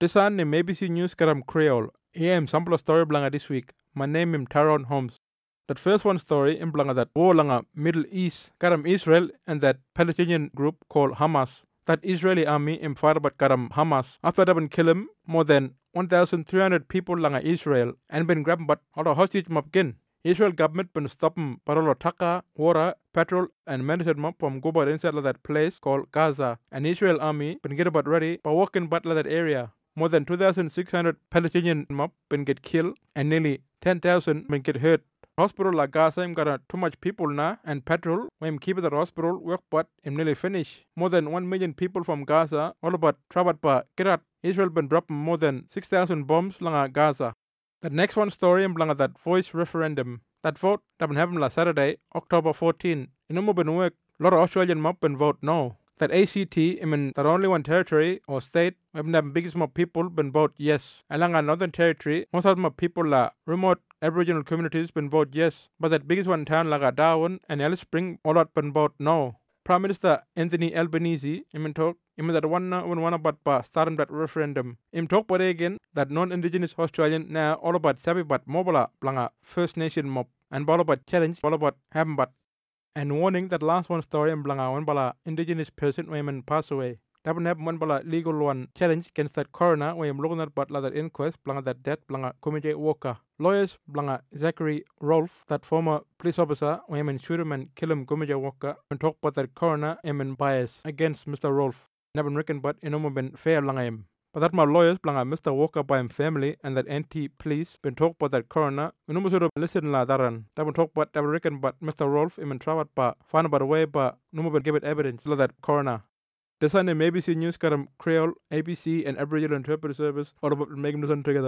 This Sunday, ABC News Karam Kriol. Here am sample of story blanga this week. My name is Tyrone Holmes. That first one story in blanga that war langa Middle East, Karam Israel and that Palestinian group called Hamas. That Israeli army in fight about Karam Hamas. After that one kill him, more than 1,300 people langa Israel and been grabbed but all the hostage mapkin. Israel government been stopping parolo taka, water, petrol, and medicine from go inside that place called Gaza. And Israel army been get about ready by walking but that area. More than 2,600 Palestinian mob been get killed and nearly 10,000 been get hurt. Hospital like Gaza im got too much people now and petrol when keep the hospital work but im nearly finish. More than 1 million people from Gaza all about traveled by Kirat. Israel been dropping more than 6,000 bombs along Gaza. The next one story in Blanga that voice referendum. That vote that been happened last Saturday, October 14. In Umu been work, lot of Australian mob been vote no. That ACT, I mean, that only one territory or state, when the biggest mob people been vote yes. Along our Northern Territory, most of the people are remote Aboriginal communities been vote yes. But that biggest one town like Darwin and Alice Spring, all out been vote no. Prime Minister Anthony Albanese, I mean, talk Im that one uh, when one about pa starting that referendum. Im talk but again that non-indigenous Australian now all about sabi but mobile blanga First Nation mob and all about challenge all about happen but and warning that last one story in blanga bala indigenous person women pass away. Would have one bala legal one challenge against that coroner when looking at but that inquest blanga that death blanga Kumanjayi Walker. Lawyers blanga Zachary Rolfe, that former police officer I'm shoot him and kill him Kumanjayi Walker and talk about that coroner am bias against Mr. Rolfe never reckon but inomo been fair langa him. But that my lawyers blanga Mr. Walker by him family and that anti-police been talk about that coroner. Inomo sort of listen la daran. That been talk about never reckon but Mr. Rolfe im trawat pa find about way but no been give it evidence la that coroner. The Sunday ABC News Karam Kriol, ABC and Aboriginal Interpreter Service all about making this one together.